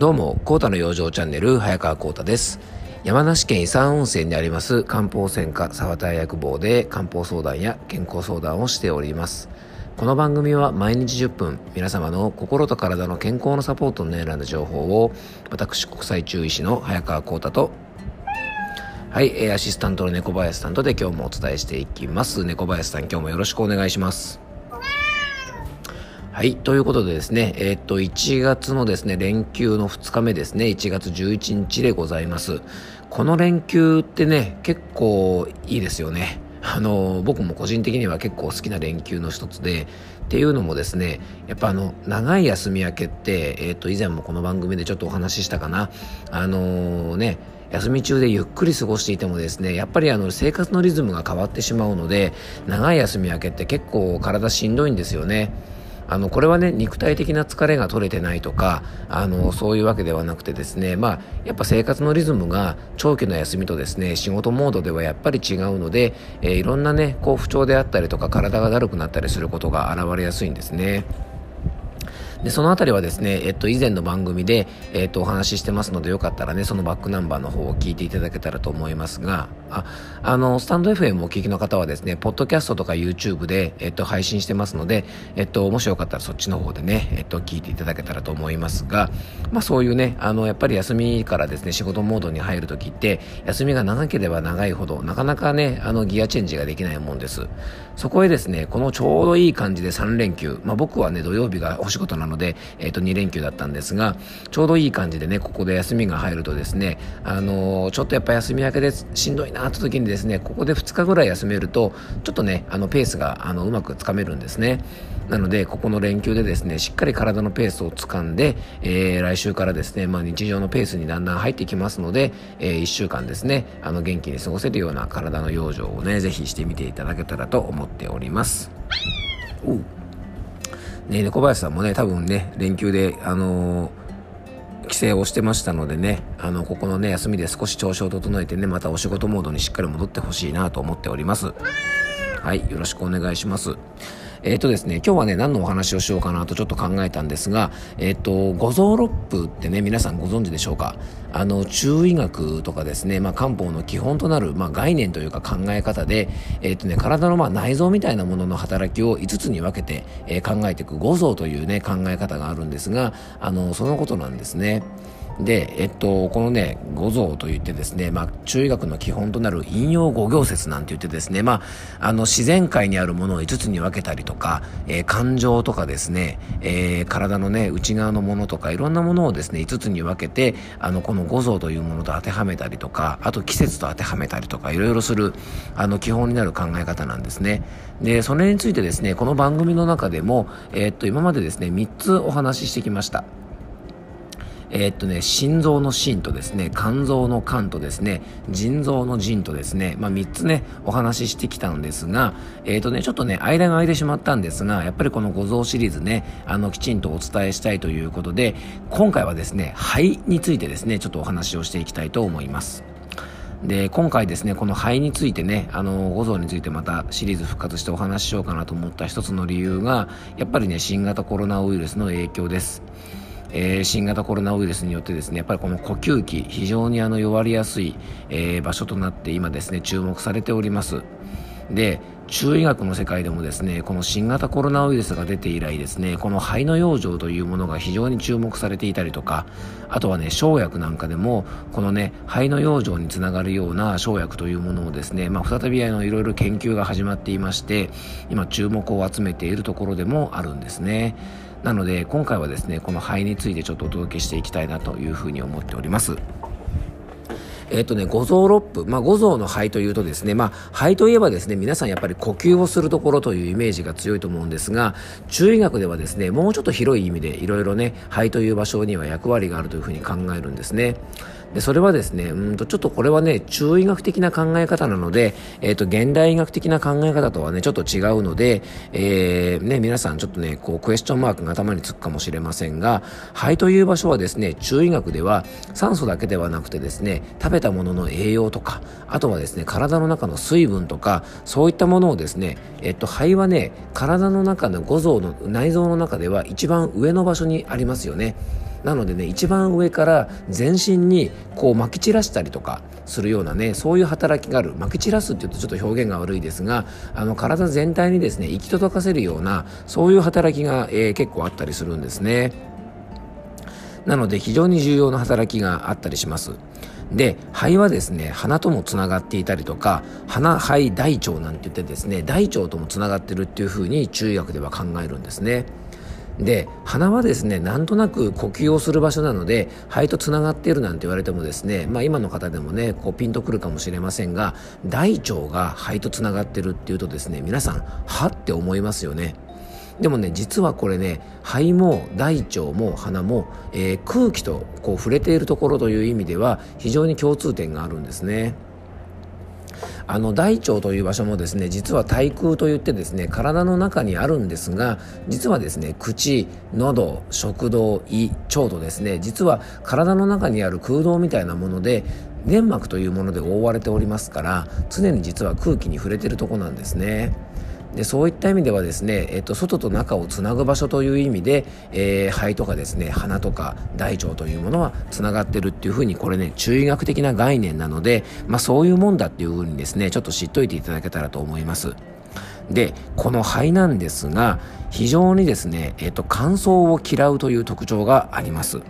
どうも、コータの養生チャンネル、早川コータです。山梨県伊山温泉にあります漢方専科沢田薬房で漢方相談や健康相談をしております。この番組は毎日10分、皆様の心と体の健康のサポートに選んだ情報を、私、国際中医師の早川コータと、はい、アシスタントの猫林さんとで今日もお伝えしていきます。猫林さん、今日もよろしくお願いします。はい。ということでですね、えー、っと、1月のですね、連休の2日目ですね、1月11日でございます。この連休ってね、結構いいですよね。あの、僕も個人的には結構好きな連休の一つで、っていうのもですね、やっぱあの、長い休み明けって、えー、っと、以前もこの番組でちょっとお話ししたかな。あのー、ね、休み中でゆっくり過ごしていてもですねやっぱりあの生活のリズムが変わってしまうので長い休み明けって結構体しんどいんですよね。あのこれはね肉体的な疲れが取れてないとかあのそういうわけではなくてですねまあやっぱ生活のリズムが長期の休みとですね仕事モードではやっぱり違うので、えー、いろんなねこう不調であったりとか体がだるくなったりすることが現れやすいんですね。で、そのあたりはですね、えっと、以前の番組で、えっと、お話ししてますので、よかったらね、そのバックナンバーの方を聞いていただけたらと思いますが、あ、あの、スタンド FM をお聞きの方はですね、ポッドキャストとか YouTube で、えっと、配信してますので、えっと、もしよかったらそっちの方でね、えっと、聞いていただけたらと思いますが、まあ、そういうね、あの、やっぱり休みからですね、仕事モードに入るときって、休みが長ければ長いほど、なかなかね、あの、ギアチェンジができないもんです。そこへですね、このちょうどいい感じで3連休、まあ、僕はね、土曜日がお仕事なので、えっと、2連休だったんですが、ちょうどいい感じでね、ここで休みが入るとですね、あの、ちょっとやっぱ休み明けでしんどいなって時にですね、ここで2日ぐらい休めると、ちょっとね、あの、ペースが、あの、うまくつかめるんですね。なので、ここの連休でですね、しっかり体のペースをつかんで、えー、来週からですね、まあ、日常のペースにだんだん入ってきますので、えー、1週間ですね、あの、元気に過ごせるような体の養生をね、ぜひしてみていただけたらと思っております。おね、猫林さんもね、多分ね、連休で、あのー帰省をしてましたのでね、あの、ここのね、休みで少し調子を整えてね、またお仕事モードにしっかり戻ってほしいなと思っております。はい、よろしくお願いします。えっ、ー、とですね、今日はね、何のお話をしようかなとちょっと考えたんですが、えっ、ー、と、五臓六腑ってね、皆さんご存知でしょうか？あの、中医学とかですね、まあ、漢方の基本となる、まあ、概念というか考え方で、えっ、ー、とね、体のまあ内臓みたいなものの働きを5つに分けて、え、考えていく五臓というね、考え方があるんですが、あの、そのことなんですね。で、えっと、このね、五臓といってですね、まあ、中医学の基本となる引用五行説なんて言ってですね、まあ、あの、自然界にあるものを5つに分けたりとか、えー、感情とかですね、えー、体のね、内側のものとか、いろんなものをですね、5つに分けて、あの、この五臓というものと当てはめたりとか、あと季節と当てはめたりとか、いろいろする、あの、基本になる考え方なんですね。で、それについてですね、この番組の中でも、えー、っと、今までですね、3つお話ししてきました。えー、っとね、心臓の心とですね、肝臓の肝とですね、腎臓の腎とですね、まあ、3つね、お話ししてきたんですが、えー、っとね、ちょっとね、間が空いてしまったんですが、やっぱりこの五臓シリーズね、あの、きちんとお伝えしたいということで、今回はですね、肺についてですね、ちょっとお話をしていきたいと思います。で、今回ですね、この肺についてね、あの、五臓についてまたシリーズ復活してお話ししようかなと思った一つの理由が、やっぱりね、新型コロナウイルスの影響です。えー、新型コロナウイルスによってですねやっぱりこの呼吸器非常にあの弱りやすい、えー、場所となって今ですね注目されております。で中医学の世界でもですねこの新型コロナウイルスが出て以来ですねこの肺の養生というものが非常に注目されていたりとかあとはね生薬なんかでもこのね肺の養生につながるような生薬というものをですね、まあ、再びあのいろいろ研究が始まっていまして今注目を集めているところでもあるんですね。なので今回はですねこの肺についてちょっとお届けしていきたいなというふうに思っております。えっ、とね、五臓六腑、まあ、五臓の肺というとですね、まあ、肺といえばですね、皆さんやっぱり呼吸をするところというイメージが強いと思うんですが、中医学ではですね、もうちょっと広い意味でいろいろね、肺という場所には役割があるというふうに考えるんですね。で、それはですね、うんと、ちょっとこれはね、中医学的な考え方なので、え、ー、と、現代医学的な考え方とはね、ちょっと違うので、えー、ね、皆さんちょっとね、こう、クエスチョンマークが頭につくかもしれませんが、肺という場所はですね、中医学では酸素だけではなくてですね、食べたものの栄養とか、あとはですね、体の中の水分とか、そういったものをですね、えっと、肺はね、体の中の五臓の、内臓の中では一番上の場所にありますよね。なのでね一番上から全身にこう撒き散らしたりとかするようなねそういう働きがある。撒き散らすっていうとちょっと表現が悪いですがあの体全体にですね行き届かせるようなそういう働きが、えー、結構あったりするんですね。なので非常に重要な働きがあったりします。で肺はですね鼻ともつながっていたりとか鼻肺大腸なんて言ってですね大腸ともつながってるっていうふうに中医学では考えるんですね。で鼻はですねなんとなく呼吸をする場所なので肺とつながっているなんて言われてもですね、まあ、今の方でもねこうピンとくるかもしれませんが大腸が肺とつながってるっていうとですね皆さんはって思いますよねでもね実はこれね肺も大腸も鼻も、えー、空気とこう触れているところという意味では非常に共通点があるんですね。あの大腸という場所もですね実は対空といってですね体の中にあるんですが実はですね口喉食道胃腸とですね実は体の中にある空洞みたいなもので粘膜というもので覆われておりますから常に実は空気に触れてるとこなんですね。でそういった意味ではですね、えっと、外と中をつなぐ場所という意味で、えー、肺とかですね鼻とか大腸というものはつながってるっていうふうにこれね中医学的な概念なので、まあ、そういうもんだっていうふうにですねちょっと知っといていただけたらと思います。でこの肺なんですが非常にですね、えっと、乾燥を嫌うという特徴があります。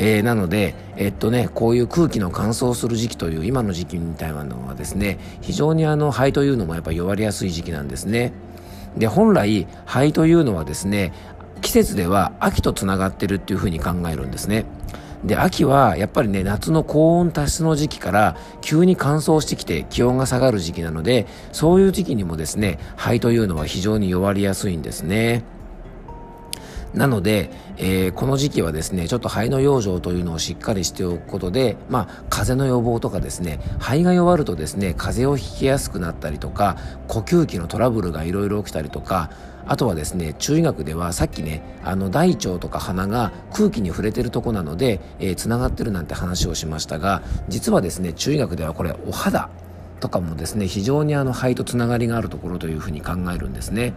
えー、なので、えっとね、こういう空気の乾燥する時期という今の時期みたいなのはですね非常にあの肺というのもやっぱ弱りやすい時期なんですねで本来肺というのはですね季節では秋とつながってるっていうふうに考えるんですねで秋はやっぱりね夏の高温多湿の時期から急に乾燥してきて気温が下がる時期なのでそういう時期にもですね肺というのは非常に弱りやすいんですね。なので、えー、この時期はですねちょっと肺の養生というのをしっかりしておくことで、まあ、風邪の予防とかですね肺が弱るとですね風邪をひきやすくなったりとか呼吸器のトラブルがいろいろ起きたりとかあとはですね中医学ではさっきねあの大腸とか鼻が空気に触れてるとこなのでつな、えー、がってるなんて話をしましたが実はですね中医学ではこれお肌とかもですね非常にあの肺とつながりがあるところというふうに考えるんですね。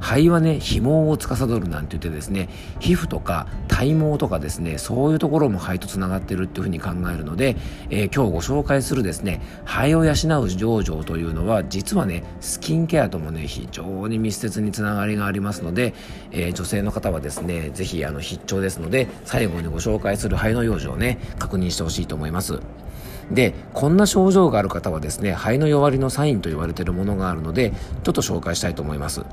肺はね肥毛を司るなんて言ってですね皮膚とか体毛とかですねそういうところも肺とつながってるっていうふうに考えるので、えー、今日ご紹介するですね肺を養う情状というのは実はねスキンケアともね非常に密接につながりがありますので、えー、女性の方はですねぜひあの必聴ですので最後にご紹介する肺の養生をね確認してほしいと思います。でこんな症状がある方はですね肺の弱りのサインと言われているものがあるのでちょっと紹介したいと思います。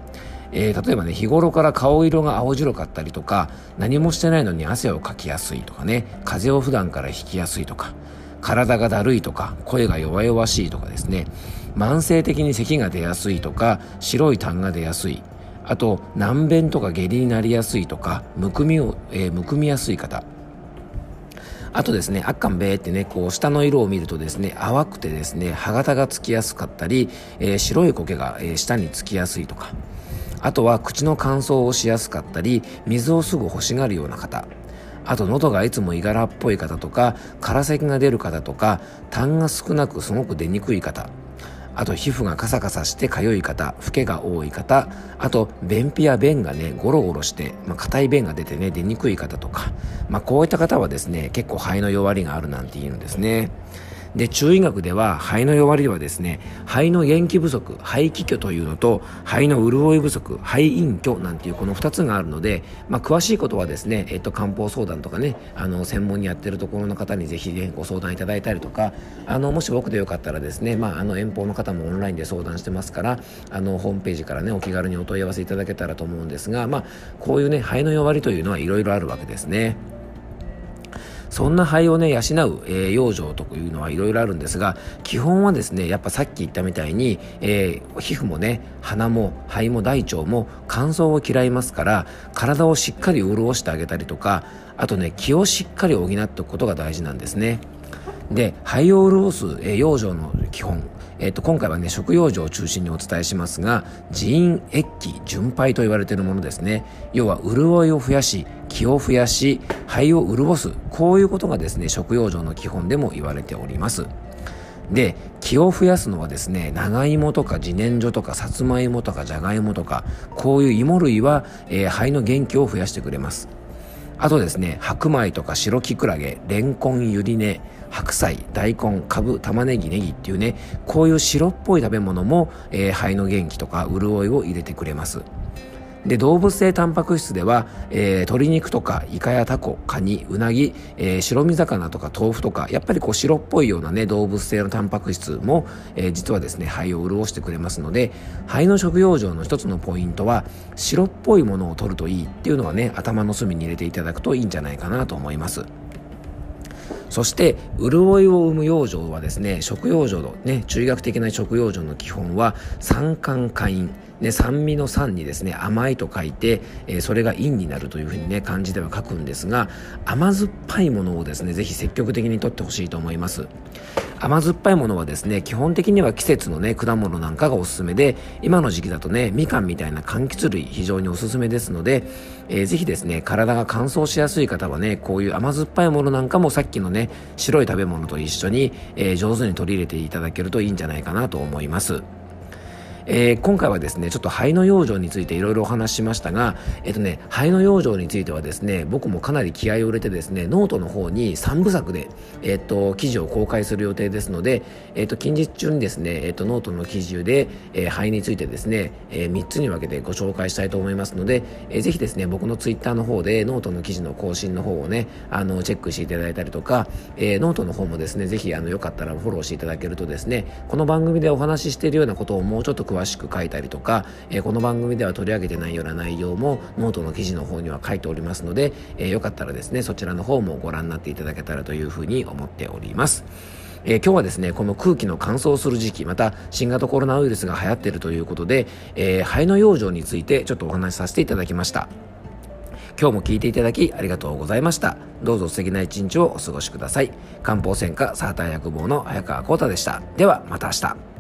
えー、例えばね日頃から顔色が青白かったりとか何もしてないのに汗をかきやすいとかね風邪を普段からひきやすいとか体がだるいとか声が弱々しいとかですね慢性的に咳が出やすいとか白い痰が出やすいあと難便とか下痢になりやすいとかむくみを、えー、むくみやすい方。あとですね、あっかんべーってね、こう、下の色を見るとですね、淡くてですね、歯型がつきやすかったり、えー、白い苔が、えー、下につきやすいとか、あとは口の乾燥をしやすかったり水をすぐ欲しがるような方あと喉がいつもいがらっぽい方とか空咳が出る方とか痰が少なくすごく出にくい方あと皮膚がカサカサして痒い方、フケが多い方、あと便秘や便がね、ゴロゴロして、まあ、硬い便が出てね、出にくい方とか、まあ、こういった方はですね、結構肺の弱りがあるなんて言うんですね。で中医学では肺の弱りはですね肺の元気不足肺気虚というのと肺の潤い不足肺陰虚なんていうこの2つがあるので、まあ、詳しいことはですね、えっと、漢方相談とかねあの専門にやってるところの方にぜひ、ね、ご相談いただいたりとかあのもし僕でよかったらですね、まあ、あの遠方の方もオンラインで相談してますからあのホームページからねお気軽にお問い合わせいただけたらと思うんですが、まあ、こういうね肺の弱りというのはいろいろあるわけですね。そんな肺をね養う、え、養生というのはいろいろあるんですが基本はですねやっぱさっき言ったみたいに、え、皮膚もね鼻も肺も大腸も乾燥を嫌いますから体をしっかり潤してあげたりとかあとね気をしっかり補っておくことが大事なんですね。で肺を潤す、えー、養生の基本。えっと、今回はね食用生を中心にお伝えしますが腎陰液気純肺と言われているものですね。要は潤いを増やし気を増やし肺を潤す。こういうことがですね食用生の基本でも言われております。で気を増やすのはですね長芋とか自然薯とかさつまいもとかじゃがいもとかこういう芋類は、えー、肺の元気を増やしてくれます。あとですね、白米とか白きくらげ、レンコン、ゆり根、白菜、大根、かぶ、玉ねぎ、ネギっていうね、こういう白っぽい食べ物も、えー、肺の元気とか潤いを入れてくれます。で動物性タンパク質では、えー、鶏肉とかイカやタコカニウナギ、えー、白身魚とか豆腐とかやっぱりこう白っぽいようなね動物性のタンパク質も、えー、実はですね肺を潤してくれますので肺の食用状の一つのポイントは白っぽいものを取るといいっていうのはね頭の隅に入れていただくといいんじゃないかなと思います。そして潤いを生む養生はですね食用生のね中学的な食用生の基本は酸寒化陰ね、酸味の酸にですね甘いと書いて、えー、それが陰になるというふうにね漢字では書くんですが甘酸っぱいものをですねぜひ積極的にとってほしいと思います。甘酸っぱいものはですね基本的には季節のね果物なんかがおすすめで今の時期だとねみかんみたいな柑橘類非常におすすめですので、えー、ぜひですね体が乾燥しやすい方はねこういう甘酸っぱいものなんかもさっきのね白い食べ物と一緒に、えー、上手に取り入れていただけるといいんじゃないかなと思います。えー、今回はですね、ちょっと肺の養生についていろいろお話ししましたが、えっ、とね、肺の養生についてはですね、僕もかなり気合を入れてですね、ノートの方に3部作で、えっ、と、記事を公開する予定ですので、えっ、と、近日中にですね、えっ、と、ノートの記事で、えー、肺についてですね、えー、3つに分けてご紹介したいと思いますので、えー、ぜひですね、僕の Twitter の方でノートの記事の更新の方をね、あの、チェックしていただいたりとか、えー、ノートの方もですね、ぜひ、あの、よかったらフォローしていただけるとですね、この番組でお話ししているようなことをもうちょっと詳詳しく書いたりとか、えー、この番組では取り上げてないような内容もノートの記事の方には書いておりますので、えー、よかったらですねそちらの方もご覧になっていただけたらというふうに思っております。えー、今日はですね、この空気の乾燥する時期、また新型コロナウイルスが流行っているということで、えー、肺の養生についてちょっとお話しさせていただきました。今日も聞いていただきありがとうございました。どうぞ素敵な一日をお過ごしください。漢方専科サーター薬房の早川幸太でした。ではまた明日。